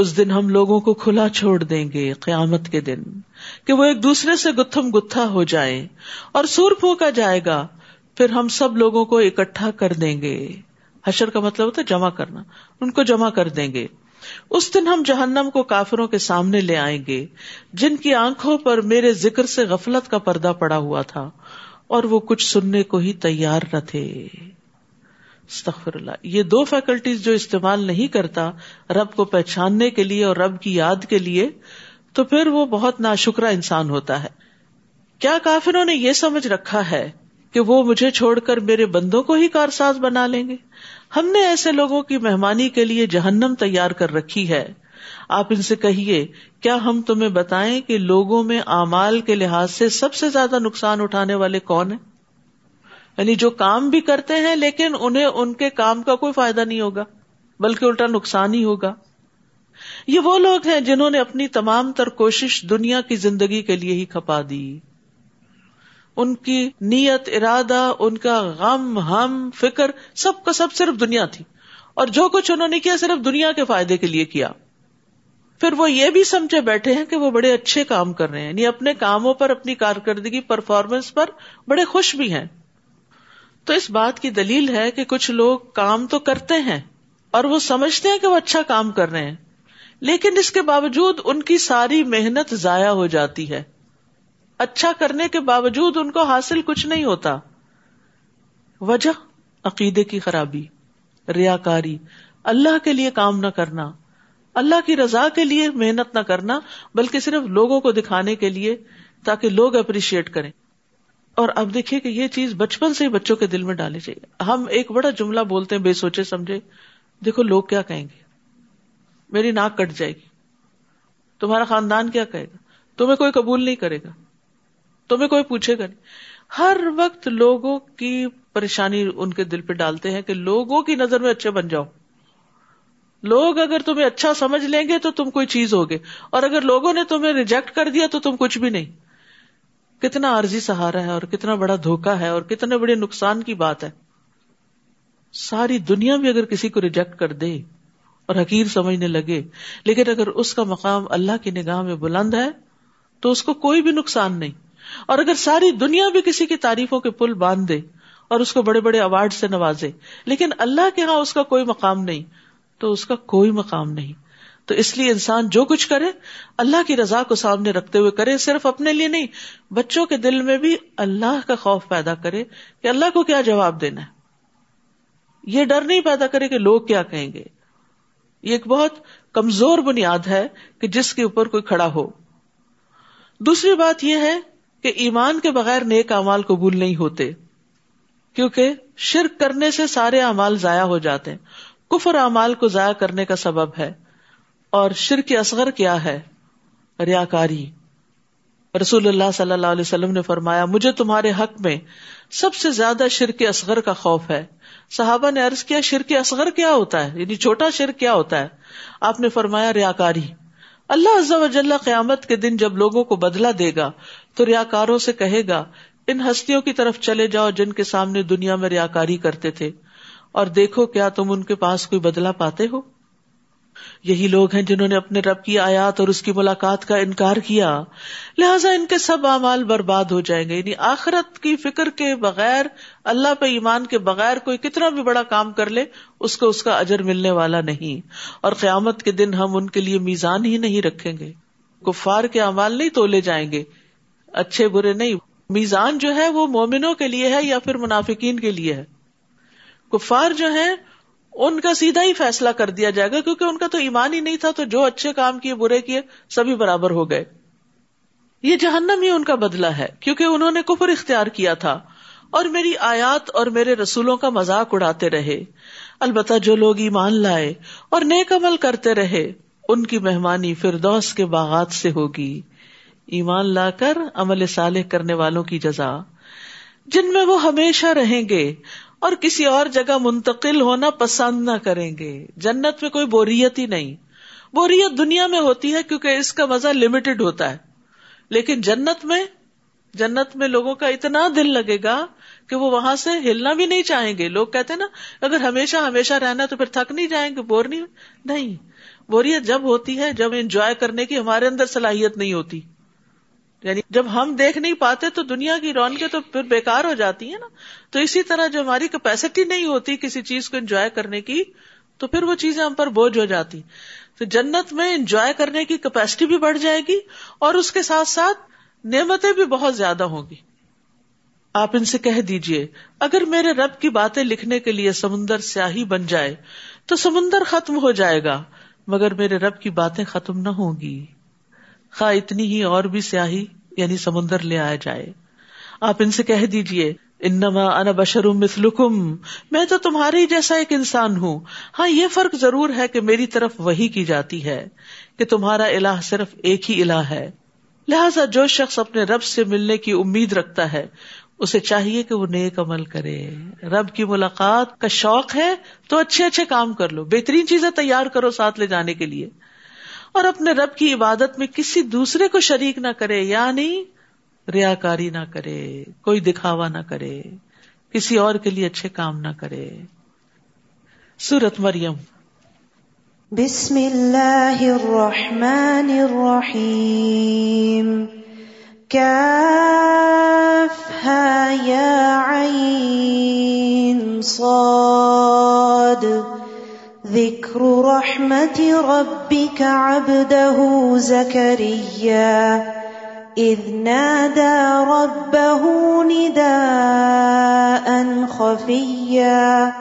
اس دن ہم لوگوں کو کھلا چھوڑ دیں گے قیامت کے دن، کہ وہ ایک دوسرے سے گتھم گتھا ہو جائیں اور سور پھونکا جائے گا، پھر ہم سب لوگوں کو اکٹھا کر دیں گے۔ حشر کا مطلب ہوتا ہے جمع کرنا، ان کو جمع کر دیں گے۔ اس دن ہم جہنم کو کافروں کے سامنے لے آئیں گے، جن کی آنکھوں پر میرے ذکر سے غفلت کا پردہ پڑا ہوا تھا، اور وہ کچھ سننے کو ہی تیار نہ تھے۔ استغفر اللہ۔ یہ دو فیکلٹیز جو استعمال نہیں کرتا رب کو پہچاننے کے لیے اور رب کی یاد کے لیے، تو پھر وہ بہت ناشکرا انسان ہوتا ہے۔ کیا کافروں نے یہ سمجھ رکھا ہے کہ وہ مجھے چھوڑ کر میرے بندوں کو ہی کارساز بنا لیں گے؟ ہم نے ایسے لوگوں کی مہمانی کے لیے جہنم تیار کر رکھی ہے۔ آپ ان سے کہیے، کیا ہم تمہیں بتائیں کہ لوگوں میں اعمال کے لحاظ سے سب سے زیادہ نقصان اٹھانے والے کون ہیں؟ یعنی جو کام بھی کرتے ہیں لیکن انہیں ان کے کام کا کوئی فائدہ نہیں ہوگا، بلکہ الٹا نقصان ہی ہوگا۔ یہ وہ لوگ ہیں جنہوں نے اپنی تمام تر کوشش دنیا کی زندگی کے لیے ہی کھپا دی۔ ان کی نیت، ارادہ، ان کا غم، ہم، فکر سب کا سب صرف دنیا تھی۔ اور جو کچھ انہوں نے کیا صرف دنیا کے فائدے کے لیے کیا۔ پھر وہ یہ بھی سمجھے بیٹھے ہیں کہ وہ بڑے اچھے کام کر رہے ہیں یعنی اپنے کاموں پر، اپنی کارکردگی پرفارمنس پر بڑے خوش بھی ہیں۔ تو اس بات کی دلیل ہے کہ کچھ لوگ کام تو کرتے ہیں اور وہ سمجھتے ہیں کہ وہ اچھا کام کر رہے ہیں، لیکن اس کے باوجود ان کی ساری محنت ضائع ہو جاتی ہے۔ اچھا کرنے کے باوجود ان کو حاصل کچھ نہیں ہوتا۔ وجہ، عقیدے کی خرابی ریا کاری اللہ کے لیے کام نہ کرنا، اللہ کی رضا کے لیے محنت نہ کرنا، بلکہ صرف لوگوں کو دکھانے کے لیے تاکہ لوگ اپریشیٹ کریں۔ اور اب دیکھیے کہ یہ چیز بچپن سے ہی بچوں کے دل میں ڈالنی چاہیے۔ ہم ایک بڑا جملہ بولتے ہیں، بے سوچے سمجھے۔ دیکھو، لوگ کیا کہیں گے؟ میری ناک کٹ جائے گی۔ تمہارا خاندان کیا کہے گا؟ تمہیں کوئی قبول نہیں کرے گا۔ تمہیں کوئی پوچھے گا نہیں۔ ہر وقت لوگوں کی پریشانی ان کے دل پہ ڈالتے ہیں کہ لوگوں کی نظر میں اچھے بن جاؤ۔ لوگ اگر تمہیں اچھا سمجھ لیں گے تو تم کوئی چیز ہوگے۔ اور اگر لوگوں نے تمہیں ریجیکٹ کر دیا تو تم کچھ بھی نہیں۔ کتنا عارضی سہارا ہے اور کتنا بڑا دھوکا ہے اور کتنے بڑے نقصان کی بات ہے۔ ساری دنیا بھی اگر کسی کو ریجیکٹ کر دے اور حقیر سمجھنے لگے، لیکن اگر اس کا مقام اللہ کی نگاہ میں بلند ہے تو اس کو کوئی بھی نقصان نہیں۔ اور اگر ساری دنیا بھی کسی کی تعریفوں کے پل باندھ دے اور اس کو بڑے بڑے اوارڈ سے نوازے، لیکن اللہ کے ہاں اس کا کوئی مقام نہیں، تو اس کا کوئی مقام نہیں۔ تو اس لیے انسان جو کچھ کرے، اللہ کی رضا کو سامنے رکھتے ہوئے کرے، صرف اپنے لیے نہیں، بچوں کے دل میں بھی اللہ کا خوف پیدا کرے کہ اللہ کو کیا جواب دینا ہے۔ یہ ڈر نہیں پیدا کرے کہ لوگ کیا کہیں گے۔ یہ ایک بہت کمزور بنیاد ہے کہ جس کے اوپر کوئی کھڑا ہو۔ دوسری بات یہ ہے کہ ایمان کے بغیر نیک امال قبول نہیں ہوتے، کیونکہ شرک کرنے سے سارے امال ضائع ہو جاتے ہیں۔ کفر امال کو ضائع کرنے کا سبب ہے۔ اور شرک اصغر کیا ہے؟ ریا کاری رسول اللہ صلی اللہ علیہ وسلم نے فرمایا، مجھے تمہارے حق میں سب سے زیادہ شرک اصغر کا خوف ہے۔ صحابہ نے عرض کیا، شرک اصغر کیا ہوتا ہے؟ یعنی چھوٹا شرک کیا ہوتا ہے؟ آپ نے فرمایا ریا کاری اللہ عز و جل قیامت کے دن جب لوگوں کو بدلا دے گا، تو ریا کاروں سے کہے گا، ان ہستیوں کی طرف چلے جاؤ جن کے سامنے دنیا میں ریا کاری کرتے تھے۔ اور دیکھو، کیا تم ان کے پاس کوئی بدلا پاتے ہو؟ یہی لوگ ہیں جنہوں نے اپنے رب کی آیات اور اس کی ملاقات کا انکار کیا۔ لہٰذا ان کے سب اعمال برباد ہو جائیں گے۔ یعنی آخرت کی فکر کے بغیر، اللہ پہ ایمان کے بغیر کوئی کتنا بھی بڑا کام کر لے، اس کو اس کا اجر ملنے والا نہیں۔ اور قیامت کے دن ہم ان کے لیے میزان ہی نہیں رکھیں گے۔ کفار کے اعمال نہیں تولے جائیں گے۔ اچھے برے نہیں۔ میزان جو ہے وہ مومنوں کے لیے ہے یا پھر منافقین کے لیے ہے۔ کفار جو ہے ان کا سیدھا ہی فیصلہ کر دیا جائے گا، کیونکہ ان کا تو ایمان ہی نہیں تھا، تو جو اچھے کام کیے، برے کیے، سبھی برابر ہو گئے۔ یہ جہنم ہی ان کا بدلا ہے، کیونکہ انہوں نے کفر اختیار کیا تھا۔ اور میری آیات اور میرے رسولوں کا مذاق اڑاتے رہے۔ البتہ جو لوگ ایمان لائے اور نیک عمل کرتے رہے، ان کی مہمانی فردوس کے باغات سے ہوگی۔ ایمان لا کر عمل صالح کرنے والوں کی جزا۔ جن میں وہ ہمیشہ رہیں گے اور کسی اور جگہ منتقل ہونا پسند نہ کریں گے۔ جنت میں کوئی بوریت ہی نہیں۔ بوریت دنیا میں ہوتی ہے کیونکہ اس کا مزہ لمیٹڈ ہوتا ہے۔ لیکن جنت میں جنت میں لوگوں کا اتنا دل لگے گا کہ وہ وہاں سے ہلنا بھی نہیں چاہیں گے۔ لوگ کہتے نا، اگر ہمیشہ ہمیشہ رہنا تو پھر تھک نہیں جائیں گے بور نہیں۔ نہیں۔ بوریت جب ہوتی ہے، جب انجوائے کرنے کی ہمارے اندر صلاحیت نہیں ہوتی۔ یعنی جب ہم دیکھ نہیں پاتے تو دنیا کی رونقیں تو پھر بیکار ہو جاتی ہیں نا۔ تو اسی طرح جو ہماری کیپیسٹی نہیں ہوتی کسی چیز کو انجوائے کرنے کی، تو پھر وہ چیزیں ہم پر بوجھ ہو جاتی۔ تو جنت میں انجوائے کرنے کی کیپیسٹی بھی بڑھ جائے گی اور اس کے ساتھ ساتھ نعمتیں بھی بہت زیادہ ہوں گی۔ آپ ان سے کہہ دیجیے، اگر میرے رب کی باتیں لکھنے کے لیے سمندر سیاہی بن جائے تو سمندر ختم ہو جائے گا، مگر میرے رب کی باتیں ختم نہ ہوں گی۔ خواہ اتنی ہی اور بھی سیاہی یعنی سمندر لے آیا جائے۔ آپ ان سے کہہ دیجیے انما انا بشرم مثلکم، میں تو تمہارے جیسا ایک انسان ہوں۔ ہاں یہ فرق ضرور ہے کہ میری طرف وہی کی جاتی ہے، کہ تمہارا الہ صرف ایک ہی الہ ہے۔ لہذا جو شخص اپنے رب سے ملنے کی امید رکھتا ہے، اسے چاہیے کہ وہ نیک عمل کرے۔ رب کی ملاقات کا شوق ہے، تو اچھے اچھے کام کر لو۔ بہترین چیزیں تیار کرو ساتھ لے جانے کے لیے۔ اور اپنے رب کی عبادت میں کسی دوسرے کو شریک نہ کرے یعنی ریا کاری نہ کرے، کوئی دکھاوا نہ کرے، کسی اور کے لیے اچھے کام نہ کرے۔ سورت مریم۔ بسم اللہ الرحمن الرحیم۔ یا عین صاد۔ ذكر رحمة ربك عبده زكريا إذ نادى ربه نداء خفيا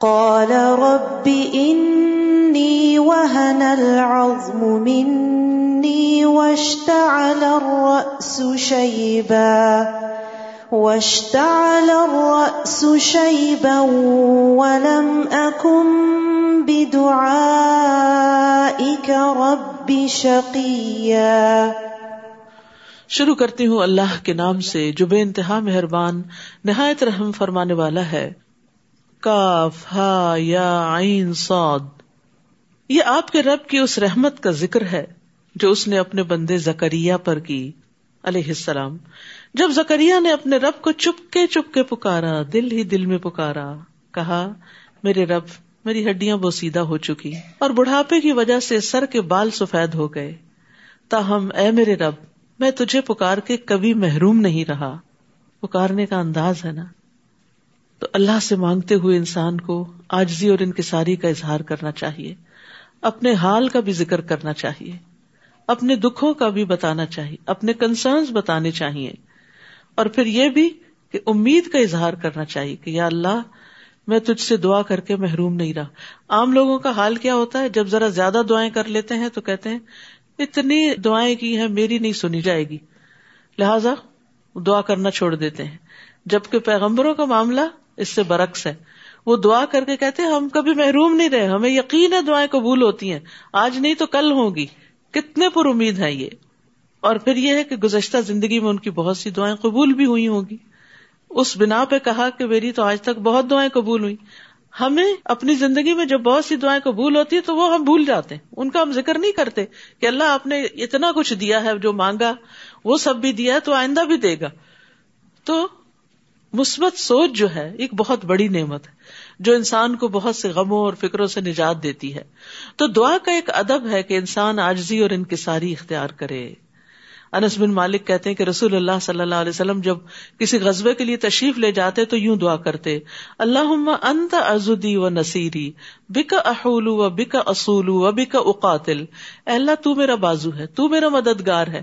قال رب إني وهن العظم مني واشتعل الرأس شيبا واشتعل الرأس شيبا ولم أكن رب شقيا. شروع کرتی ہوں اللہ کے نام سے جو بے انتہا مہربان، نہایت رحم فرمانے والا ہے۔ کاف، ہا، یا، عین، صاد۔ یہ آپ کے رب کی اس رحمت کا ذکر ہے جو اس نے اپنے بندے زکریہ پر کی، علیہ السلام۔ جب زکریہ نے اپنے رب کو چپکے چپکے پکارا، دل ہی دل میں پکارا، کہا، میرے رب، میری ہڈیاں بوسیدہ ہو چکی اور بڑھاپے کی وجہ سے سر کے بال سفید ہو گئے۔ تاہم، اے میرے رب، میں تجھے پکار کے کبھی محروم نہیں رہا۔ پکارنے کا انداز ہے نا۔ تو اللہ سے مانگتے ہوئے انسان کو آجزی اور ان ساری کا اظہار کرنا چاہیے۔ اپنے حال کا بھی ذکر کرنا چاہیے۔ اپنے دکھوں کا بھی بتانا چاہیے۔ اپنے کنسرنس بتانے چاہیے۔ اور پھر یہ بھی کہ امید کا اظہار کرنا چاہیے کہ یا اللہ، میں تجھ سے دعا کر کے محروم نہیں رہا۔ عام لوگوں کا حال کیا ہوتا ہے؟ جب ذرا زیادہ دعائیں کر لیتے ہیں تو کہتے ہیں، اتنی دعائیں کی ہیں، میری نہیں سنی جائے گی۔ لہذا دعا کرنا چھوڑ دیتے ہیں۔ جبکہ پیغمبروں کا معاملہ اس سے برعکس ہے۔ وہ دعا کر کے کہتے ہیں، ہم کبھی محروم نہیں رہے، ہمیں یقین ہے دعائیں قبول ہوتی ہیں۔ آج نہیں تو کل ہوگی کتنے پر امید ہے یہ؟ اور پھر یہ ہے کہ گزشتہ زندگی میں ان کی بہت سی دعائیں قبول بھی ہوئی ہوگی اس بنا پہ کہا کہ میری تو آج تک بہت دعائیں قبول ہوئی۔ ہمیں اپنی زندگی میں جب بہت سی دعائیں قبول ہوتی ہے تو وہ ہم بھول جاتے ہیں۔ ان کا ہم ذکر نہیں کرتے کہ اللہ آپ نے اتنا کچھ دیا ہے، جو مانگا، وہ سب بھی دیا ہے تو آئندہ بھی دے گا۔ تو مثبت سوچ جو ہے، ایک بہت بڑی نعمت ہے، جو انسان کو بہت سے غموں اور فکروں سے نجات دیتی ہے۔ تو دعا کا ایک ادب ہے کہ انسان آجزی اور انکساری اختیار کرے۔ انس بن مالک کہتے ہیں کہ رسول اللہ صلی اللہ علیہ وسلم جب کسی غزبے کے لیے تشریف لے جاتے تو یوں دعا کرتے اللہ انت ازدی و نصیری بک احول و بک اصول و بک اقاتل اللہ تو میرا بازو ہے، تو میرا مددگار ہے،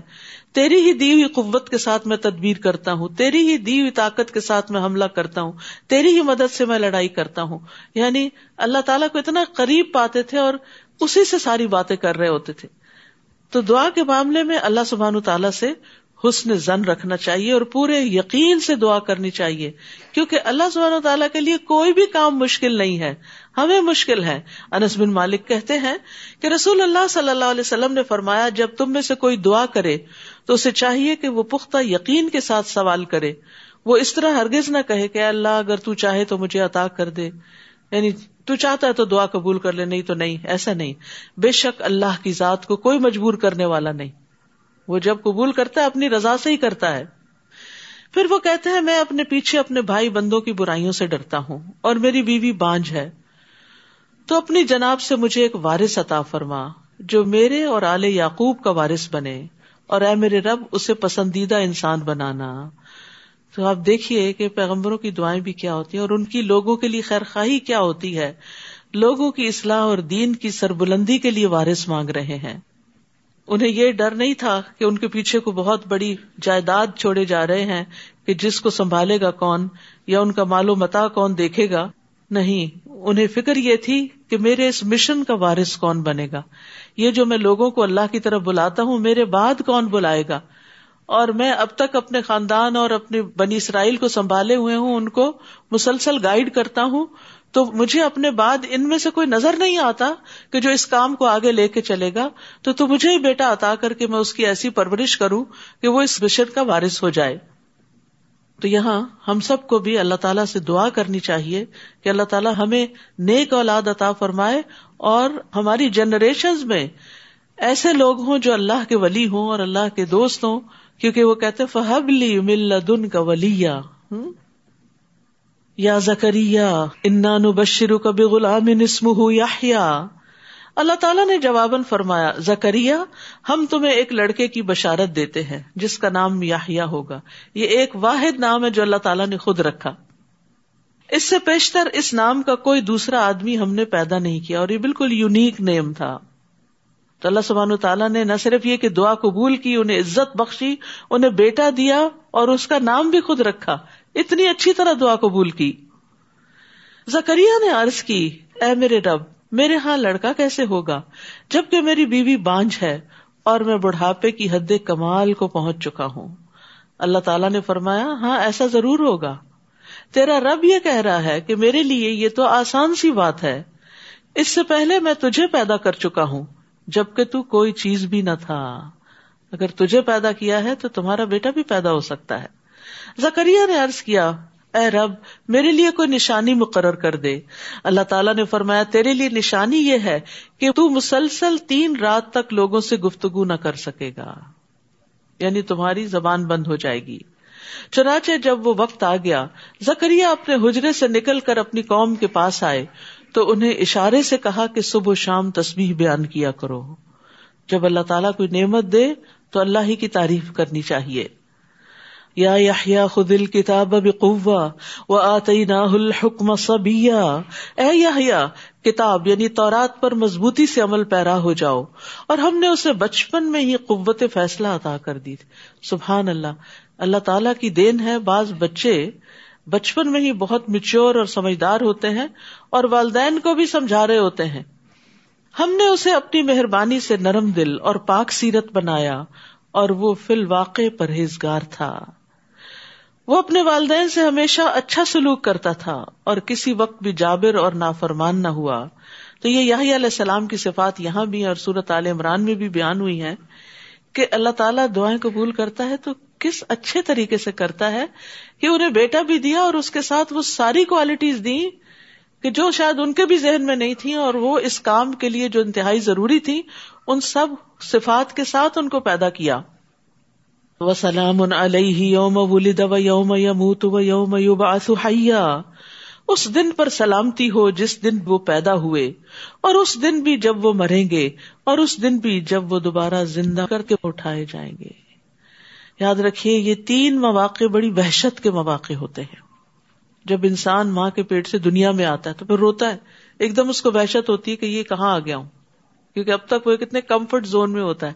تیری ہی دی ہوئی قوت کے ساتھ میں تدبیر کرتا ہوں، تیری ہی دی ہوئی طاقت کے ساتھ میں حملہ کرتا ہوں، تیری ہی مدد سے میں لڑائی کرتا ہوں۔ یعنی اللہ تعالیٰ کو اتنا قریب پاتے تھے اور اسی سے ساری باتیں کر رہے ہوتے تھے۔ تو دعا کے معاملے میں اللہ سبحان تعالیٰ سے حسن زن رکھنا چاہیے اور پورے یقین سے دعا کرنی چاہیے، کیونکہ اللہ سبحان تعالیٰ کے لیے کوئی بھی کام مشکل نہیں ہے، ہمیں مشکل ہے۔ انس بن مالک کہتے ہیں کہ رسول اللہ صلی اللہ علیہ وسلم نے فرمایا، جب تم میں سے کوئی دعا کرے تو اسے چاہیے کہ وہ پختہ یقین کے ساتھ سوال کرے۔ وہ اس طرح ہرگز نہ کہے کہ اللہ، اگر تو چاہے تو مجھے عطا کر دے۔ یعنی تو چاہتا ہے تو دعا قبول کر لے، نہیں تو نہیں، ایسا نہیں۔ بے شک اللہ کی ذات کو کوئی مجبور کرنے والا نہیں۔ وہ جب قبول کرتا ہے، اپنی رضا سے ہی کرتا ہے۔ پھر وہ کہتے ہیں میں اپنے پیچھے اپنے بھائی بندوں کی برائیوں سے ڈرتا ہوں اور میری بیوی بانج ہے۔ تو اپنی جناب سے مجھے ایک وارث عطا فرما، جو میرے اور آل یعقوب کا وارث بنے۔ اور اے میرے رب، اسے پسندیدہ انسان بنانا۔ تو آپ دیکھیے کہ پیغمبروں کی دعائیں بھی کیا ہوتی ہیں اور ان کی لوگوں کے لیے خیر خواہی کیا ہوتی ہے؟ لوگوں کی اصلاح اور دین کی سربلندی کے لیے وارث مانگ رہے ہیں۔ انہیں یہ ڈر نہیں تھا کہ ان کے پیچھے کو بہت بڑی جائیداد چھوڑے جا رہے ہیں کہ جس کو سنبھالے گا کون یا ان کا مالو متا کون دیکھے گا؟ نہیں، انہیں فکر یہ تھی کہ میرے اس مشن کا وارث کون بنے گا؟ یہ جو میں لوگوں کو اللہ کی طرف بلاتا ہوں، میرے بعد کون بلائے گا؟ اور میں اب تک اپنے خاندان اور اپنے بنی اسرائیل کو سنبھالے ہوئے ہوں، ان کو مسلسل گائیڈ کرتا ہوں، تو مجھے اپنے بعد ان میں سے کوئی نظر نہیں آتا کہ جو اس کام کو آگے لے کے چلے گا، تو تو مجھے ہی بیٹا عطا کر کے میں اس کی ایسی پرورش کروں کہ وہ اس مشن کا وارث ہو جائے۔ تو یہاں ہم سب کو بھی اللہ تعالیٰ سے دعا کرنی چاہیے کہ اللہ تعالیٰ ہمیں نیک اولاد عطا فرمائے اور ہماری جنریشن میں ایسے لوگ ہوں جو اللہ کے ولی ہوں اور اللہ کے دوست ہوں، کیونکہ وہ کہتے فہبلی مل دن کا ولیا۔ یا زکریہ انان بشرو کبھی غلام نسم یا اللہ تعالیٰ نے جواباً فرمایا زکریہ ہم تمہیں ایک لڑکے کی بشارت دیتے ہیں، جس کا نام یاہیا ہوگا۔ یہ ایک واحد نام ہے جو اللہ تعالیٰ نے خود رکھا۔ اس سے پیشتر اس نام کا کوئی دوسرا آدمی ہم نے پیدا نہیں کیا اور یہ بالکل یونیک نیم تھا۔ تو اللہ سبحانہ تعالیٰ نے نہ صرف یہ کہ دعا قبول کی، انہیں عزت بخشی، انہیں بیٹا دیا اور اس کا نام بھی خود رکھا۔ اتنی اچھی طرح دعا قبول کی۔ زکریہ نے عرض کی، اے میرے رب، میرے ہاں لڑکا کیسے ہوگا؟ جبکہ میری بیوی بانج ہے اور میں بڑھاپے کی حد کمال کو پہنچ چکا ہوں۔ اللہ تعالیٰ نے فرمایا ہاں ایسا ضرور ہوگا۔ تیرا رب یہ کہہ رہا ہے کہ میرے لیے یہ تو آسان سی بات ہے۔ اس سے پہلے میں تجھے پیدا کر چکا ہوں۔ جبکہ تو کوئی چیز بھی نہ تھا۔ اگر تجھے پیدا کیا ہے تو تمہارا بیٹا بھی پیدا ہو سکتا ہے۔ زکریہ نے ارض کیا، اے رب، میرے لیے کوئی نشانی مقرر کر دے۔ اللہ تعالیٰ نے فرمایا، تیرے لیے نشانی یہ ہے کہ تو مسلسل تین رات تک لوگوں سے گفتگو نہ کر سکے گا۔ یعنی تمہاری زبان بند ہو جائے گی۔ چنانچہ جب وہ وقت آ گیا زکریہ اپنے حجرے سے نکل کر اپنی قوم کے پاس آئے۔ تو انہیں اشارے سے کہا کہ صبح و شام تصویر بیان کیا کرو۔ جب اللہ تعالیٰ کوئی نعمت دے تو اللہ ہی کی تعریف کرنی چاہیے۔ یا یحییٰ خذ الکتاب بقوہ وآتیناہ الحکم صبیہ۔ اے یحییٰ کتاب یعنی تورات پر مضبوطی سے عمل پیرا ہو جاؤ۔ اور ہم نے اسے بچپن میں ہی قوت فیصلہ عطا کر دی۔ سبحان اللہ اللہ تعالیٰ کی دین ہے، بعض بچے بچپن میں ہی بہت مچور اور سمجھدار ہوتے ہیں اور والدین کو بھی سمجھا رہے ہوتے ہیں۔ ہم نے اسے اپنی مہربانی سے نرم دل اور پاک سیرت بنایا اور وہ فی الواقع پرہیزگار تھا۔ وہ اپنے والدین سے ہمیشہ اچھا سلوک کرتا تھا اور کسی وقت بھی جابر اور نافرمان نہ ہوا۔ تو یہ علیہ السلام کی صفات یہاں بھی اور سورت عال عمران میں بھی بیان ہوئی ہے کہ اللہ تعالیٰ دعائیں قبول کرتا ہے تو کس اچھے طریقے سے کرتا ہے کہ انہیں بیٹا بھی دیا اور اس کے ساتھ وہ ساری کوالٹیز دی کہ جو شاید ان کے بھی ذہن میں نہیں تھی اور وہ اس کام کے لیے جو انتہائی ضروری تھی ان سب صفات کے ساتھ ان کو پیدا کیا۔ وسلام علیہ یوم ولد و یوم یموت و یوم یبعث حیا اس دن پر سلامتی ہو جس دن وہ پیدا ہوئے۔ اور اس دن بھی جب وہ مریں گے اور اس دن بھی جب وہ دوبارہ زندہ کر کے اٹھائے جائیں گے۔ یاد رکھیے، یہ تین مواقع بڑی وحشت کے مواقع ہوتے ہیں۔ جب انسان ماں کے پیٹ سے دنیا میں آتا ہے تو پھر روتا ہے۔ ایک دم اس کو وحشت ہوتی ہے کہ یہ کہاں آ گیا ہوں۔ کیونکہ اب تک وہ کتنے کمفرٹ زون میں ہوتا ہے،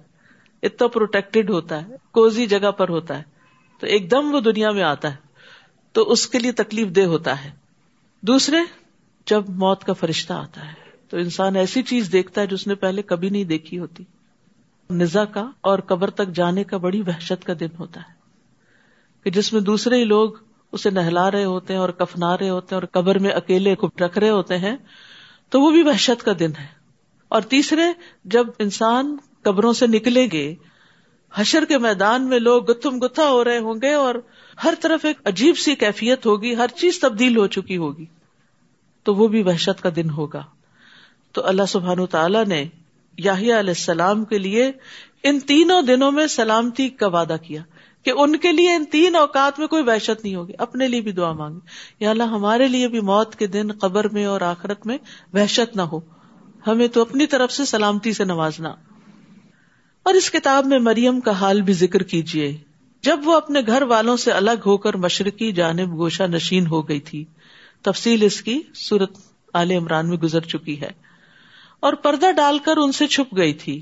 اتنا پروٹیکٹڈ ہوتا ہے، کوزی جگہ پر ہوتا ہے۔ تو ایک دم وہ دنیا میں آتا ہے۔ تو اس کے لیے تکلیف دہ ہوتا ہے۔ دوسرے، جب موت کا فرشتہ آتا ہے تو انسان ایسی چیز دیکھتا ہے جو اس نے پہلے کبھی نہیں دیکھی ہوتی۔ نزا کا اور قبر تک جانے کا بڑی وحشت کا دن ہوتا ہے کہ جس میں دوسرے ہی لوگ اسے نہلا رہے ہوتے ہیں اور کفنا رہے ہوتے ہیں اور قبر میں اکیلے رکھ رہے ہوتے ہیں، تو وہ بھی وحشت کا دن ہے۔ اور تیسرے، جب انسان قبروں سے نکلیں گے، حشر کے میدان میں لوگ گتھم گتھا ہو رہے ہوں گے اور ہر طرف ایک عجیب سی کیفیت ہوگی، ہر چیز تبدیل ہو چکی ہوگی، تو وہ بھی وحشت کا دن ہوگا۔ تو اللہ سبحان تعالی نے یاہیا علیہ السلام کے لیے ان تینوں دنوں میں سلامتی کا وعدہ کیا کہ ان کے لیے ان تین اوقات میں کوئی وحشت نہیں ہوگی، اپنے لیے بھی دعا مانگے یا اللہ، ہمارے لیے بھی موت کے دن، قبر میں اور آخرت میں وحشت نہ ہو۔ ہمیں تو اپنی طرف سے سلامتی سے نوازنا۔ اور اس کتاب میں مریم کا حال بھی ذکر کیجیے جب وہ اپنے گھر والوں سے الگ ہو کر مشرقی جانب گوشہ نشین ہو گئی تھی، تفصیل اس کی سورت عال عمران میں گزر چکی ہے۔ اور پردہ ڈال کر ان سے چھپ گئی تھی۔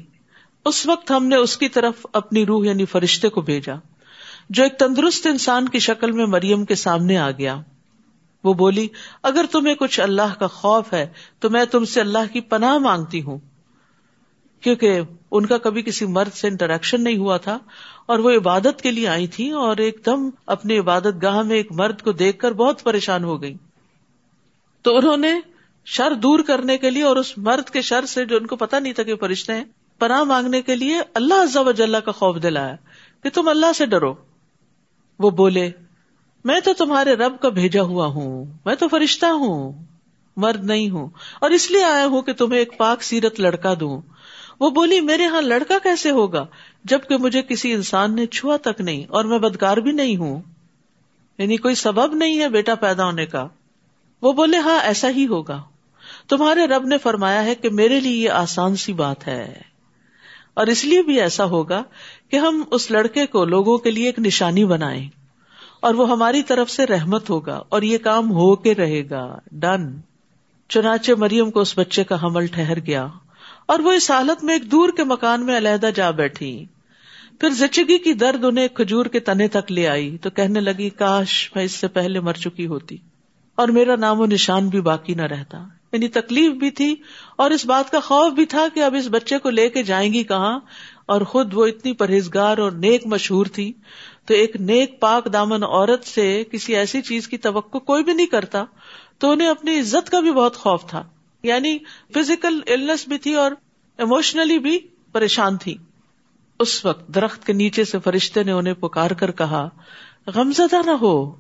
اس وقت ہم نے اس کی طرف اپنی روح یعنی فرشتے کو بھیجا، جو ایک تندرست انسان کی شکل میں مریم کے سامنے آ گیا۔ وہ بولی، اگر تمہیں کچھ اللہ کا خوف ہے، تو میں تم سے اللہ کی پناہ مانگتی ہوں۔ کیونکہ ان کا کبھی کسی مرد سے انٹریکشن نہیں ہوا تھا، اور وہ عبادت کے لیے آئی تھی اور ایک دم اپنی عبادت گاہ میں ایک مرد کو دیکھ کر بہت پریشان ہو گئی تو انہوں نے شر دور کرنے کے لیے اور اس مرد کے شر سے جو ان کو پتا نہیں تھا کہ فرشتے ہیں، پناہ مانگنے کے لیے اللہ عز و جل کا خوف دلایا کہ تم اللہ سے ڈرو۔ وہ بولے، میں تو تمہارے رب کا بھیجا ہوا ہوں، میں تو فرشتہ ہوں، مرد نہیں ہوں، اور اس لیے آیا ہوں کہ تمہیں ایک پاک سیرت لڑکا دوں۔ وہ بولی، میرے ہاں لڑکا کیسے ہوگا؟ جبکہ مجھے کسی انسان نے چھوا تک نہیں اور میں بدکار بھی نہیں ہوں۔ یعنی کوئی سبب نہیں ہے بیٹا پیدا ہونے کا۔ وہ بولے ہاں ایسا ہی ہوگا۔ تمہارے رب نے فرمایا ہے کہ میرے لیے یہ آسان سی بات ہے۔ اور اس لیے بھی ایسا ہوگا کہ ہم اس لڑکے کو لوگوں کے لیے ایک نشانی بنائیں اور وہ ہماری طرف سے رحمت ہوگا اور یہ کام ہو کے رہے گا۔ ڈن چنانچہ مریم کو اس بچے کا حمل ٹھہر گیا اور وہ اس حالت میں ایک دور کے مکان میں علیحدہ جا بیٹھی۔ پھر زچگی کی درد انہیں کھجور کے تنے تک لے آئی تو کہنے لگی، کاش میں اس سے پہلے مر چکی ہوتی۔ اور میرا نام و نشان بھی باقی نہ رہتا۔ یعنی تکلیف بھی تھی اور اس بات کا خوف بھی تھا کہ اب اس بچے کو لے کے جائیں گی کہاں۔ اور خود وہ اتنی پرہیزگار اور نیک مشہور تھی۔ تو ایک نیک پاک دامن عورت سے کسی ایسی چیز کی توقع کوئی بھی نہیں کرتا۔ تو انہیں اپنی عزت کا بھی بہت خوف تھا۔ یعنی فزیکل النس بھی تھی اور اموشنلی بھی پریشان تھی۔ اس وقت درخت کے نیچے سے فرشتے نے انہیں پکار کر کہا، غمزدہ نہ ہو۔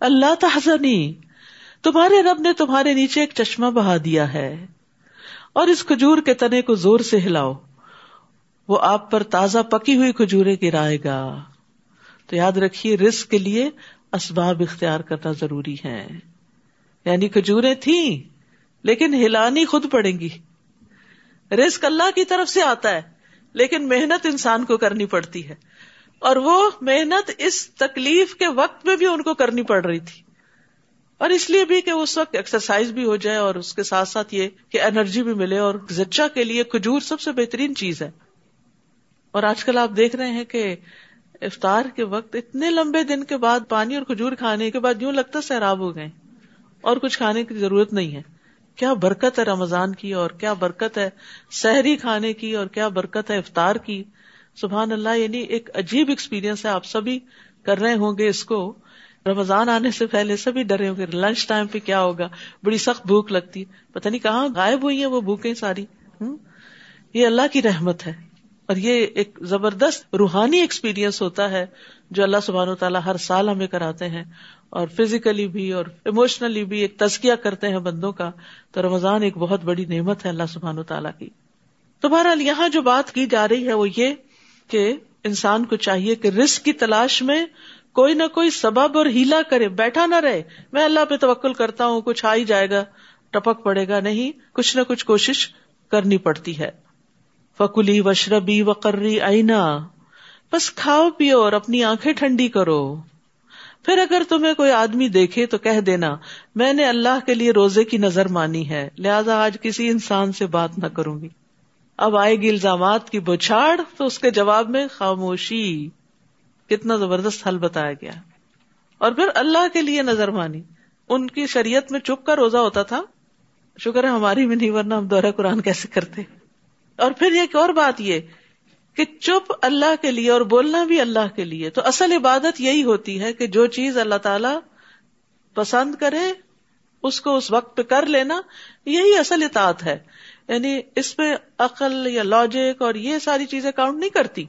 اللہ تحزنی۔ تمہارے رب نے تمہارے نیچے ایک چشمہ بہا دیا ہے اور اس کھجور کے تنے کو زور سے ہلاؤ۔ وہ آپ پر تازہ پکی ہوئی کھجورے گرائے گا۔ تو یاد رکھیے رسک کے لیے اسباب اختیار کرنا ضروری ہے یعنی کھجورے تھیں، لیکن ہلانی خود پڑے گی۔ رسک اللہ کی طرف سے آتا ہے، لیکن محنت انسان کو کرنی پڑتی ہے۔ اور وہ محنت اس تکلیف کے وقت میں بھی ان کو کرنی پڑ رہی تھی۔ اور اس لیے بھی کہ اس وقت ایکسرسائز بھی ہو جائے اور اس کے ساتھ ساتھ یہ کہ انرجی بھی ملے اور زچا کے لیے کھجور سب سے بہترین چیز ہے۔ اور آج کل آپ دیکھ رہے ہیں کہ افطار کے وقت اتنے لمبے دن کے بعد پانی اور کھجور کھانے کے بعد یوں لگتا سیراب ہو گئے اور کچھ کھانے کی ضرورت نہیں ہے۔ کیا برکت ہے رمضان کی اور کیا برکت ہے سحری کھانے کی اور کیا برکت ہے افطار کی؟ سبحان اللہ یعنی ایک عجیب ایکسپیرئنس ہے، آپ سبھی کر رہے ہوں گے اس کو۔ رمضان آنے سے پہلے سبھی ڈرے ہوں گے۔ لنچ ٹائم پہ کیا ہوگا؟ بڑی سخت بھوک لگتی ہے۔ پتہ نہیں کہاں غائب ہوئی ہیں وہ بھوکیں ساری۔ ہوں؟ یہ اللہ کی رحمت ہے۔ اور یہ ایک زبردست روحانی ایکسپیرئنس ہوتا ہے جو اللہ سبحان و تعالیٰ ہر سال ہمیں کراتے ہیں۔ اور فزیکلی بھی اور اموشنلی بھی ایک تزکیہ کرتے ہیں بندوں کا۔ تو رمضان ایک بہت بڑی نعمت ہے اللہ سبحان و تعالیٰ کی۔ تو بہرحال یہاں جو بات کی جا رہی ہے وہ یہ کہ انسان کو چاہیے کہ رسک کی تلاش میں کوئی نہ کوئی سبب اور ہیلا کرے، بیٹھا نہ رہے۔ میں اللہ پہ توکل کرتا ہوں، کچھ آ ہی جائے گا۔ ٹپک پڑے گا نہیں، کچھ نہ کچھ کوشش کرنی پڑتی ہے۔ فکلی وشربی وقرری آئینہ بس کھاؤ، پیو اور اپنی آنکھیں ٹھنڈی کرو۔ پھر اگر تمہیں کوئی آدمی دیکھے تو کہہ دینا، میں نے اللہ کے لیے روزے کی نظر مانی ہے، لہذا آج کسی انسان سے بات نہ کروں گی۔ اب آئے گی الزامات کی بچھاڑ، تو اس کے جواب میں خاموشی۔ کتنا زبردست حل بتایا گیا۔ اور پھر اللہ کے لیے نظر مانی۔ ان کی شریعت میں چپ کا روزہ ہوتا تھا۔ شکر ہے ہماری بھی نہیں، ورنہ ہم دورہ قرآن کیسے کرتے۔ اور پھر ایک اور بات یہ کہ چپ اللہ کے لیے اور بولنا بھی اللہ کے لیے۔ تو اصل عبادت یہی ہوتی ہے کہ جو چیز اللہ تعالی پسند کرے، اس کو اس وقت پہ کر لینا، یہی اصل اطاعت ہے۔ یعنی اس میں عقل یا لاجک اور یہ ساری چیزیں کاؤنٹ نہیں کرتی۔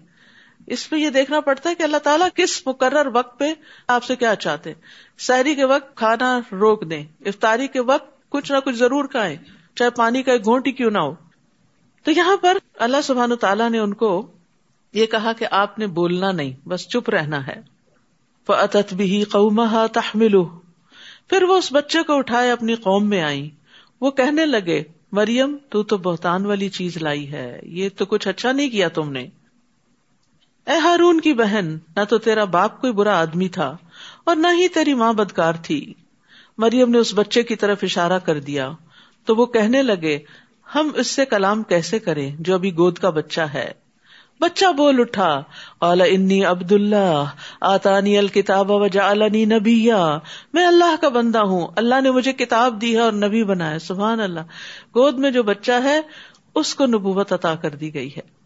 اس میں یہ دیکھنا پڑتا ہے کہ اللہ تعالیٰ کس مقرر وقت پہ آپ سے کیا چاہتے سحری کے وقت کھانا روک دیں، افطاری کے وقت کچھ نہ کچھ ضرور کھائیں، چاہے پانی کا ایک گھونٹ ہی کیوں نہ ہو۔ تو یہاں پر اللہ سبحان تعالیٰ نے ان کو یہ کہا کہ آپ نے بولنا نہیں، بس چپ رہنا ہے۔ فَأَتَتْ بِهِ قَوْمَهَا تَحْمِلُهُ۔ پھر وہ اس بچے کو اٹھائے، اپنی قوم میں آئی وہ کہنے لگے، مریم، تو تو بہتان والی چیز لائی ہے، یہ تو کچھ اچھا نہیں کیا تم نے۔ اے ہارون کی بہن، نہ تو تیرا باپ کوئی برا آدمی تھا اور نہ ہی تیری ماں بدکار تھی۔ مریم نے اس بچے کی طرف اشارہ کر دیا۔ تو وہ کہنے لگے، ہم اس سے کلام کیسے کریں جو ابھی گود کا بچہ ہے؟ بچہ بول اٹھا اعلی انی عبد اللہ آتانی الکتاب وجعلنی نبیا۔ میں اللہ کا بندہ ہوں، اللہ نے مجھے کتاب دی ہے اور نبی بنایا۔ سبحان اللہ۔ گود میں جو بچہ ہے، اس کو نبوت عطا کر دی گئی ہے۔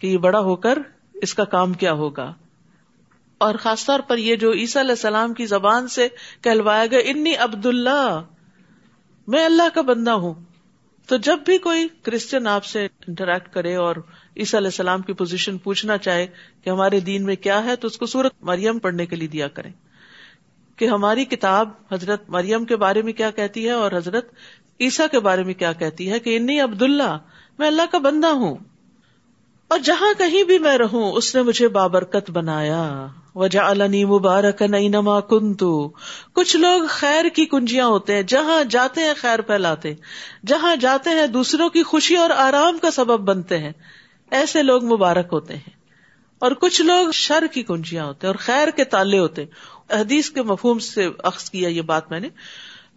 کہ یہ بڑا ہو کر اس کا کام کیا ہوگا؟ اور خاص طور پر یہ جو عیسیٰ علیہ السلام کی زبان سے کہلوایا گیا، انی عبد اللہ میں اللہ کا بندہ ہوں. تو جب بھی کوئی کرسچن آپ سے انٹریکٹ کرے اور عیسیٰ علیہ السلام کی پوزیشن پوچھنا چاہے کہ ہمارے دین میں کیا ہے، تو اس کو سورت مریم پڑھنے کے لیے دیا کریں۔ کہ ہماری کتاب حضرت مریم کے بارے میں کیا کہتی ہے اور حضرت عیسیٰ کے بارے میں کیا کہتی ہے کہ انی عبد اللہ میں اللہ کا بندہ ہوں. اور جہاں کہیں بھی میں رہوں، اس نے مجھے بابرکت بنایا۔ وجہ النی مبارک نئی نما کنتو۔ کچھ لوگ خیر کی کنجیاں ہوتے ہیں، جہاں جاتے ہیں خیر پھیلاتے۔ جہاں جاتے ہیں، دوسروں کی خوشی اور آرام کا سبب بنتے ہیں۔ ایسے لوگ مبارک ہوتے ہیں۔ اور کچھ لوگ شر کی کنجیاں ہوتے ہیں اور خیر کے تالے ہوتے ہیں۔ حدیث کے مفہوم سے اخذ کیا یہ بات میں نے۔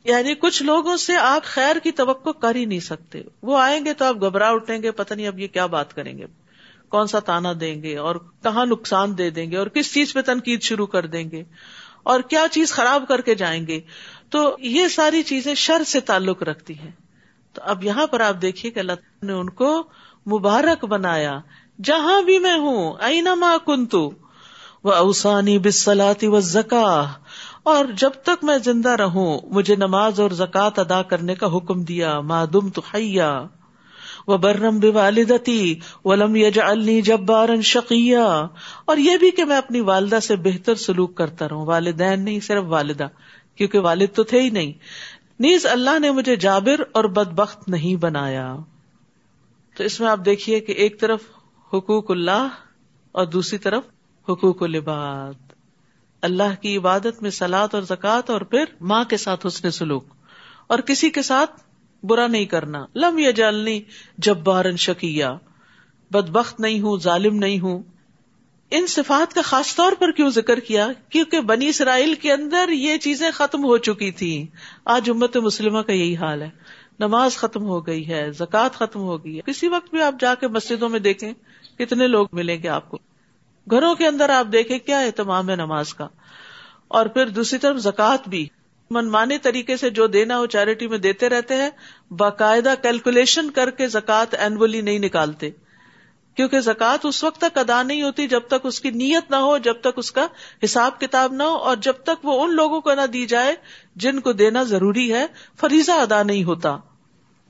یعنی کچھ لوگوں سے آپ خیر کی توقع کر ہی نہیں سکتے۔ وہ آئیں گے تو آپ گھبراہ اٹھیں گے، پتہ نہیں اب یہ کیا بات کریں گے۔ کون سا تانا دیں گے اور کہاں نقصان دے دیں گے اور کس چیز پہ تنقید شروع کر دیں گے اور کیا چیز خراب کر کے جائیں گے تو یہ ساری چیزیں شر سے تعلق رکھتی ہیں۔ تو اب یہاں پر آپ دیکھیے کہ اللہ نے ان کو مبارک بنایا۔ جہاں بھی میں ہوں، اینا کنتو وہ اوسانی بسلاتی و زکا اور جب تک میں زندہ رہوں، مجھے نماز اور زکوٰۃ ادا کرنے کا حکم دیا مادم تو حیا وہ برم بے ولم یجعلنی جبارن شقیہ اور یہ بھی کہ میں اپنی والدہ سے بہتر سلوک کرتا رہوں، والدین نہیں، صرف والدہ، کیونکہ والد تو تھے ہی نہیں۔ نیز اللہ نے مجھے جابر اور بد بخت نہیں بنایا۔ تو اس میں آپ دیکھیے کہ ایک طرف حقوق اللہ اور دوسری طرف حقوق العباد۔ اللہ کی عبادت میں سلاد اور زکوٰۃ اور پھر ماں کے ساتھ حسن سلوک۔ اور کسی کے ساتھ برا نہیں کرنا۔ لم یا جالنی جب بارن شکیا بد بخت نہیں ہوں، ظالم نہیں ہوں۔ ان صفات کا خاص طور پر کیوں ذکر کیا؟ کیونکہ بنی اسرائیل کے اندر یہ چیزیں ختم ہو چکی تھی آج امت مسلمہ کا یہی حال ہے۔ نماز ختم ہو گئی ہے، زکوٰۃ ختم ہو گئی ہے۔ کسی وقت بھی آپ جا کے مسجدوں میں دیکھیں کتنے لوگ ملیں گے آپ کو۔ گھروں کے اندر آپ دیکھیں کیا اہتمام ہے نماز کا۔ اور پھر دوسری طرف زکوٰۃ بھی۔ منمانے طریقے سے جو دینا ہو چیریٹی میں دیتے رہتے ہیں، باقاعدہ کیلکولیشن کر کے زکوٰۃ اینولی نہیں نکالتے۔ کیونکہ زکوٰۃ اس وقت تک ادا نہیں ہوتی جب تک اس کی نیت نہ ہو، جب تک اس کا حساب کتاب نہ ہو، اور جب تک وہ ان لوگوں کو نہ دی جائے جن کو دینا ضروری ہے، فریضہ ادا نہیں ہوتا۔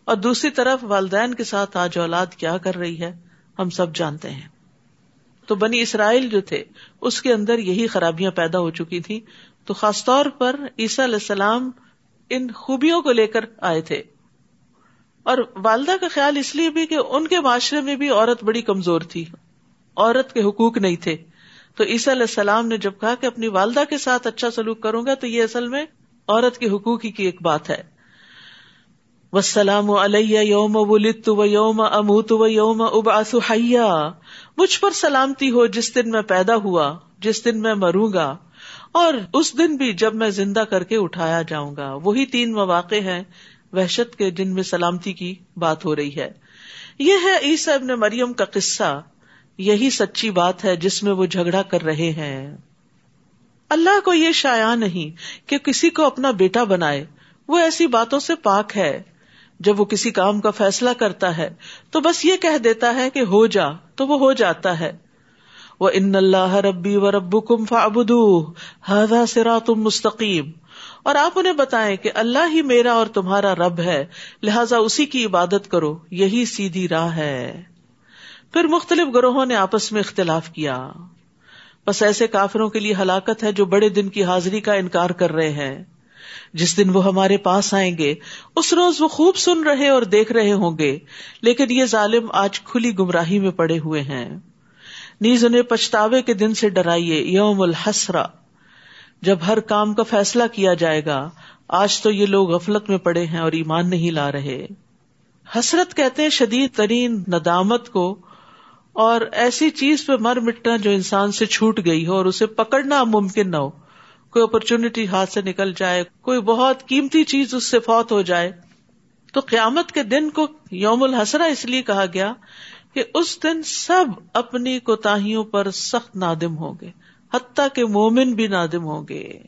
اور دوسری طرف والدین کے ساتھ آج اولاد کیا کر رہی ہے، ہم سب جانتے ہیں۔ تو بنی اسرائیل جو تھے، اس کے اندر یہی خرابیاں پیدا ہو چکی تھی تو خاص طور پر عیسیٰ علیہ السلام ان خوبیوں کو لے کر آئے تھے۔ اور والدہ کا خیال اس لیے بھی کہ ان کے معاشرے میں بھی عورت بڑی کمزور تھی۔ عورت کے حقوق نہیں تھے۔ تو عیسیٰ علیہ السلام نے جب کہا کہ اپنی والدہ کے ساتھ اچھا سلوک کروں گا تو یہ اصل میں عورت کے حقوق ہی کی ایک بات ہے۔ وسلام علیہ یوم ولدت و یوم اموت و یوم ابعث حیا مجھ پر سلامتی ہو جس دن میں پیدا ہوا، جس دن میں مروں گا۔ اور اس دن بھی جب میں زندہ کر کے اٹھایا جاؤں گا، وہی تین مواقع ہیں وحشت کے جن میں سلامتی کی بات ہو رہی ہے۔ یہ ہے عیسی ابن مریم کا قصہ۔ یہی سچی بات ہے جس میں وہ جھگڑا کر رہے ہیں۔ اللہ کو یہ شایا نہیں کہ کسی کو اپنا بیٹا بنائے۔ وہ ایسی باتوں سے پاک ہے۔ جب وہ کسی کام کا فیصلہ کرتا ہے تو بس یہ کہہ دیتا ہے کہ ہو جا، تو وہ ہو جاتا ہے۔ وہ ان اللہ ربی و رب کم فابدو ہدا سرا تم مستقیم اور آپ انہیں بتائیں کہ اللہ ہی میرا اور تمہارا رب ہے، لہذا اسی کی عبادت کرو، یہی سیدھی راہ ہے۔ پھر مختلف گروہوں نے آپس میں اختلاف کیا۔ بس ایسے کافروں کے لیے ہلاکت ہے جو بڑے دن کی حاضری کا انکار کر رہے ہیں۔ جس دن وہ ہمارے پاس آئیں گے، اس روز وہ خوب سن رہے اور دیکھ رہے ہوں گے، لیکن یہ ظالم آج کھلی گمراہی میں پڑے ہوئے ہیں۔ نیز انہیں پچھتاوے کے دن سے ڈرائیے، یوم الحسرا جب ہر کام کا فیصلہ کیا جائے گا، آج تو یہ لوگ غفلت میں پڑے ہیں اور ایمان نہیں لا رہے۔ حسرت کہتے ہیں شدید ترین ندامت کو، اور ایسی چیز پہ مر مٹنا جو انسان سے چھوٹ گئی ہو اور اسے پکڑنا ممکن نہ ہو۔ کوئی اپرچونٹی ہاتھ سے نکل جائے، کوئی بہت قیمتی چیز اس سے فوت ہو جائے۔ تو قیامت کے دن کو یوم الحسرا اس لیے کہا گیا کہ اس دن سب اپنی کوتاہیوں پر سخت نادم ہوں گے، حتیٰ کہ مومن بھی نادم ہوں گے۔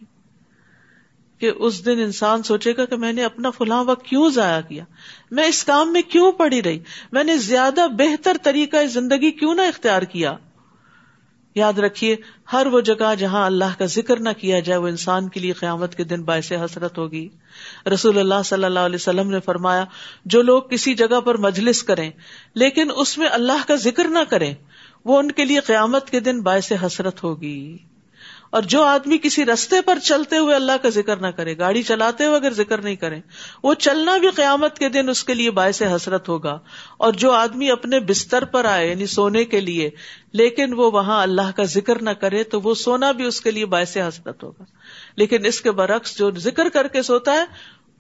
کہ اس دن انسان سوچے گا کہ میں نے اپنا فلاں وقت کیوں ضائع کیا؟ میں اس کام میں کیوں پڑی رہی؟ میں نے زیادہ بہتر طریقہ زندگی کیوں نہ اختیار کیا؟ یاد رکھیے، ہر وہ جگہ جہاں اللہ کا ذکر نہ کیا جائے، وہ انسان کے لیے قیامت کے دن باعث حسرت ہوگی۔ رسول اللہ صلی اللہ علیہ وسلم نے فرمایا، جو لوگ کسی جگہ پر مجلس کریں، لیکن اس میں اللہ کا ذکر نہ کریں، وہ ان کے لیے قیامت کے دن باعث حسرت ہوگی۔ اور جو آدمی کسی رستے پر چلتے ہوئے اللہ کا ذکر نہ کرے، گاڑی چلاتے ہوئے اگر ذکر نہیں کرے وہ چلنا بھی قیامت کے دن اس کے لیے باعث حسرت ہوگا۔ اور جو آدمی اپنے بستر پر آئے یعنی سونے کے لیے، لیکن وہ وہاں اللہ کا ذکر نہ کرے، تو وہ سونا بھی اس کے لیے باعث حسرت ہوگا۔ لیکن اس کے برعکس جو ذکر کر کے سوتا ہے،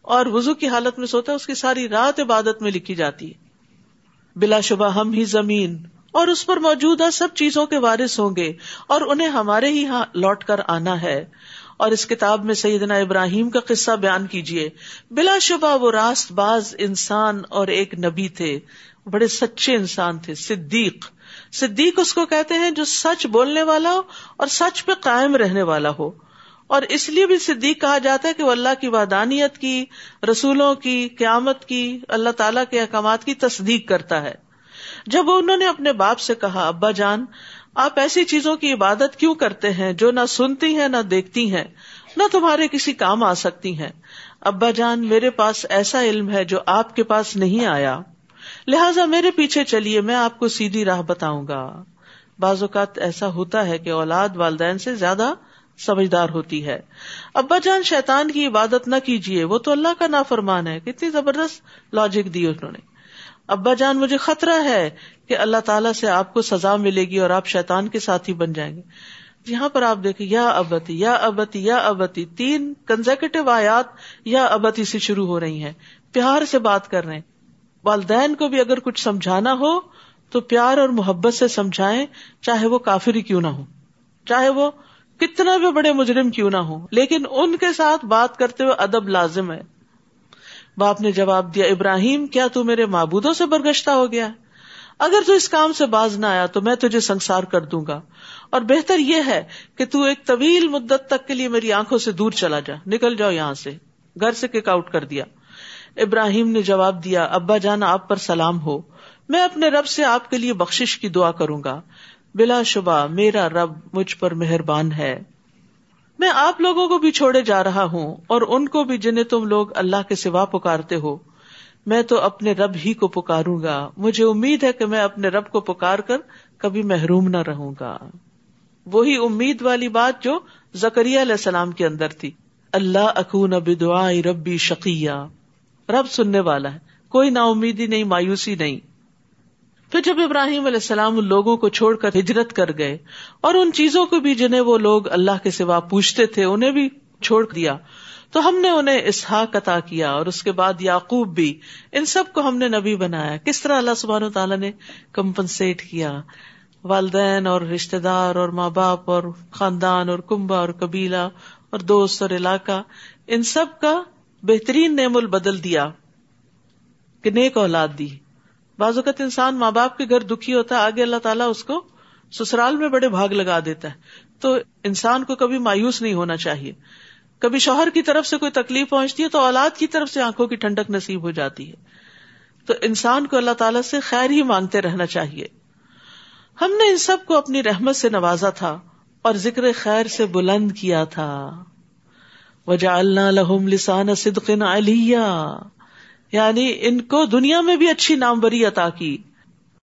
اور وزو کی حالت میں سوتا ہے، اس کی ساری رات عبادت میں لکھی جاتی ہے۔ بلا شبہ ہم ہی زمین۔ اور اس پر موجودہ سب چیزوں کے وارث ہوں گے اور انہیں ہمارے ہی ہاں لوٹ کر آنا ہے۔ اور اس کتاب میں سیدنا ابراہیم کا قصہ بیان کیجیے بلا شبہ وہ راست باز انسان اور ایک نبی تھے۔ بڑے سچے انسان تھے، صدیق۔ صدیق اس کو کہتے ہیں جو سچ بولنے والا ہو اور سچ پہ قائم رہنے والا ہو۔ اور اس لیے بھی صدیق کہا جاتا ہے کہ وہ اللہ کی وادانیت کی، رسولوں کی، قیامت کی، اللہ تعالی کے احکامات کی تصدیق کرتا ہے۔ جب انہوں نے اپنے باپ سے کہا، ابا جان، آپ ایسی چیزوں کی عبادت کیوں کرتے ہیں جو نہ سنتی ہیں، نہ دیکھتی ہیں، نہ تمہارے کسی کام آ سکتی ہیں؟ ابا جان، میرے پاس ایسا علم ہے جو آپ کے پاس نہیں آیا۔ لہذا میرے پیچھے چلیے، میں آپ کو سیدھی راہ بتاؤں گا۔ بعض اوقات ایسا ہوتا ہے کہ اولاد والدین سے زیادہ سمجھدار ہوتی ہے۔ ابا جان، شیطان کی عبادت نہ کیجیے وہ تو اللہ کا نافرمان ہے۔ کتنی زبردست لاجک دی انہوں نے۔ ابا جان، مجھے خطرہ ہے کہ اللہ تعالیٰ سے آپ کو سزا ملے گی اور آپ شیطان کے ساتھی بن جائیں گے۔ یہاں پر آپ دیکھیں، یا ابتی یا ابتی یا ابتی، تین کنزیکٹو آیات یا ابتی سے شروع ہو رہی ہیں۔ پیار سے بات کر رہے ہیں۔ والدین کو بھی اگر کچھ سمجھانا ہو، تو پیار اور محبت سے سمجھائیں، چاہے وہ کافری کیوں نہ ہو چاہے وہ کتنا بھی بڑے مجرم کیوں نہ ہو لیکن ان کے ساتھ بات کرتے ہوئے ادب لازم ہے۔ باپ نے جواب دیا، ابراہیم، کیا تو میرے معبودوں سے برگشتہ ہو گیا؟ اگر تو اس کام سے باز نہ آیا تو میں تجھے سنسار کر دوں گا۔ اور بہتر یہ ہے کہ تو ایک طویل مدت تک کے لیے میری آنکھوں سے دور چلا جا۔ نکل جاؤ یہاں سے۔ گھر سے کک آؤٹ کر دیا۔ ابراہیم نے جواب دیا، ابا جانا، آپ پر سلام ہو۔ میں اپنے رب سے آپ کے لیے بخش کی دعا کروں گا۔ بلا شبہ، میرا رب مجھ پر مہربان ہے۔ میں آپ لوگوں کو بھی چھوڑے جا رہا ہوں اور ان کو بھی جنہیں تم لوگ اللہ کے سوا پکارتے ہو، میں تو اپنے رب ہی کو پکاروں گا۔ مجھے امید ہے کہ میں اپنے رب کو پکار کر کبھی محروم نہ رہوں گا۔ وہی امید والی بات جو زکری علیہ السلام کے اندر تھی۔ اللہ اکون اب ربی شکیہ رب سننے والا ہے۔ کوئی نا امیدی نہیں، مایوسی نہیں۔ پھر جب ابراہیم علیہ السلام ان لوگوں کو چھوڑ کر ہجرت کر گئے اور ان چیزوں کو بھی جنہیں وہ لوگ اللہ کے سوا پوچھتے تھے انہیں بھی چھوڑ دیا، تو ہم نے انہیں اسحاق عطا کیا اور اس کے بعد یعقوب بھی، ان سب کو ہم نے نبی بنایا۔ کس طرح اللہ سبحان و تعالیٰ نے کمپنسیٹ کیا؟ والدین اور رشتے دار اور ماں باپ اور خاندان اور کنبا اور قبیلہ اور دوست اور علاقہ، ان سب کا بہترین نعم البدل دیا، کہ نیک اولاد دی۔ بعض اوقات انسان ماں باپ کے گھر دکھی ہوتا ہے، آگے اللہ تعالیٰ اس کو سسرال میں بڑے بھاگ لگا دیتا ہے۔ تو انسان کو کبھی مایوس نہیں ہونا چاہیے۔ کبھی شوہر کی طرف سے کوئی تکلیف پہنچتی ہے تو اولاد کی طرف سے آنکھوں کی ٹھنڈک نصیب ہو جاتی ہے۔ تو انسان کو اللہ تعالیٰ سے خیر ہی مانگتے رہنا چاہیے۔ ہم نے ان سب کو اپنی رحمت سے نوازا تھا اور ذکر خیر سے بلند کیا تھا۔ وجا اللہ لہم صدق علیہ یعنی ان کو دنیا میں بھی اچھی ناموری عطا کی۔